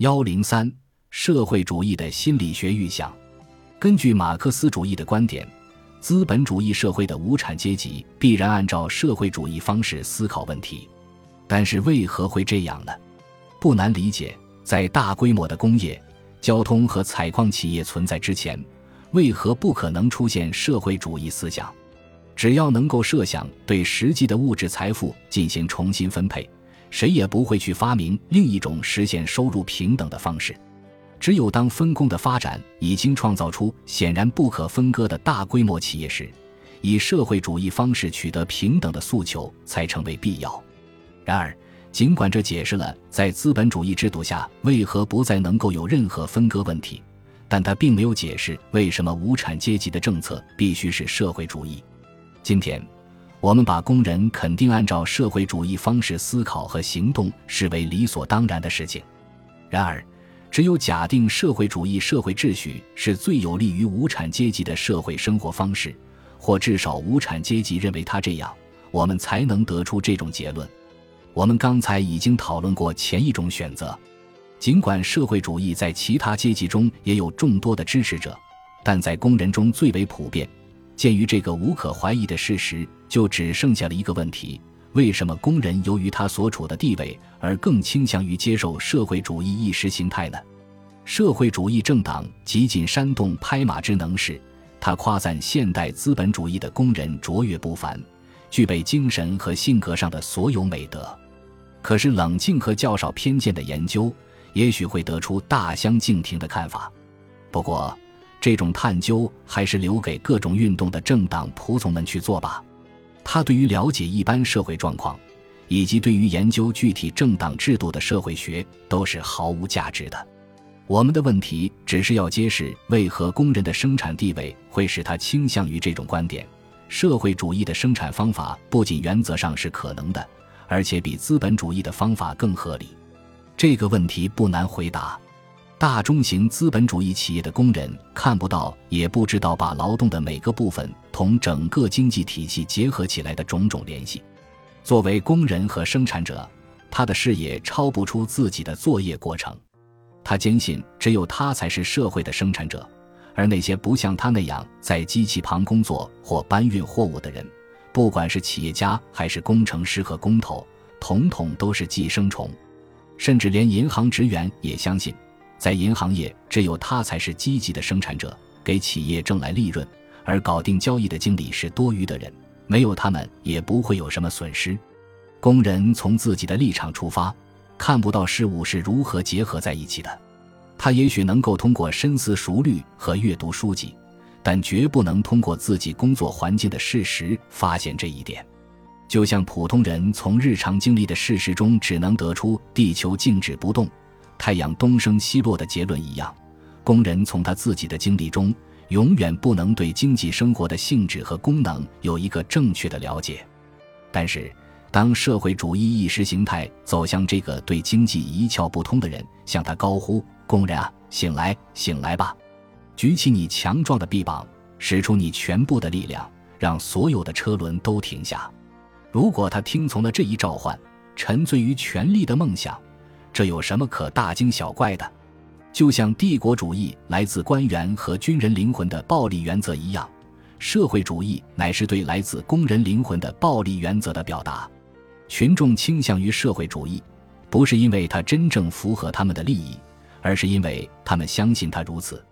幺零三，社会主义的心理学预想。根据马克思主义的观点，资本主义社会的无产阶级必然按照社会主义方式思考问题。但是为何会这样呢？不难理解，在大规模的工业、交通和采矿企业存在之前，为何不可能出现社会主义思想？只要能够设想对实际的物质财富进行重新分配。谁也不会去发明另一种实现收入平等的方式。只有当分工的发展已经创造出显然不可分割的大规模企业时，以社会主义方式取得平等的诉求才成为必要。然而，尽管这解释了在资本主义制度下为何不再能够有任何分割问题，但它并没有解释为什么无产阶级的政策必须是社会主义。今天。我们把工人肯定按照社会主义方式思考和行动视为理所当然的事情。然而，只有假定社会主义社会秩序是最有利于无产阶级的社会生活方式，或至少无产阶级认为它这样，我们才能得出这种结论。我们刚才已经讨论过前一种选择。尽管社会主义在其他阶级中也有众多的支持者，但在工人中最为普遍。鉴于这个无可怀疑的事实，就只剩下了一个问题：为什么工人由于他所处的地位而更倾向于接受社会主义意识形态呢？社会主义政党极尽煽动拍马之能事，他夸赞现代资本主义的工人卓越不凡，具备精神和性格上的所有美德。可是，冷静和较少偏见的研究，也许会得出大相径庭的看法。不过，这种探究还是留给各种运动的政党仆从们去做吧。他对于了解一般社会状况，以及对于研究具体政党制度的社会学，都是毫无价值的。我们的问题只是要揭示为何工人的生产地位会使他倾向于这种观点：社会主义的生产方法不仅原则上是可能的，而且比资本主义的方法更合理。这个问题不难回答。大中型资本主义企业的工人看不到，也不知道把劳动的每个部分同整个经济体系结合起来的种种联系。作为工人和生产者，他的视野超不出自己的作业过程。他坚信只有他才是社会的生产者，而那些不像他那样在机器旁工作或搬运货物的人，不管是企业家还是工程师和工头，统统都是寄生虫。甚至连银行职员也相信。在银行业，只有他才是积极的生产者，给企业挣来利润；而搞定交易的经理是多余的人，没有他们也不会有什么损失。工人从自己的立场出发，看不到事物是如何结合在一起的。他也许能够通过深思熟虑和阅读书籍，但绝不能通过自己工作环境的事实发现这一点。就像普通人从日常经历的事实中只能得出地球静止不动。太阳东升西落的结论一样，工人从他自己的经历中永远不能对经济生活的性质和功能有一个正确的了解。但是，当社会主义意识形态走向这个对经济一窍不通的人，向他高呼：“工人啊，醒来，醒来吧！举起你强壮的臂膀，使出你全部的力量，让所有的车轮都停下。”如果他听从了这一召唤，沉醉于权力的梦想。这有什么可大惊小怪的？就像帝国主义来自官员和军人灵魂的暴力原则一样，社会主义乃是对来自工人灵魂的暴力原则的表达。群众倾向于社会主义，不是因为他真正符合他们的利益，而是因为他们相信他如此。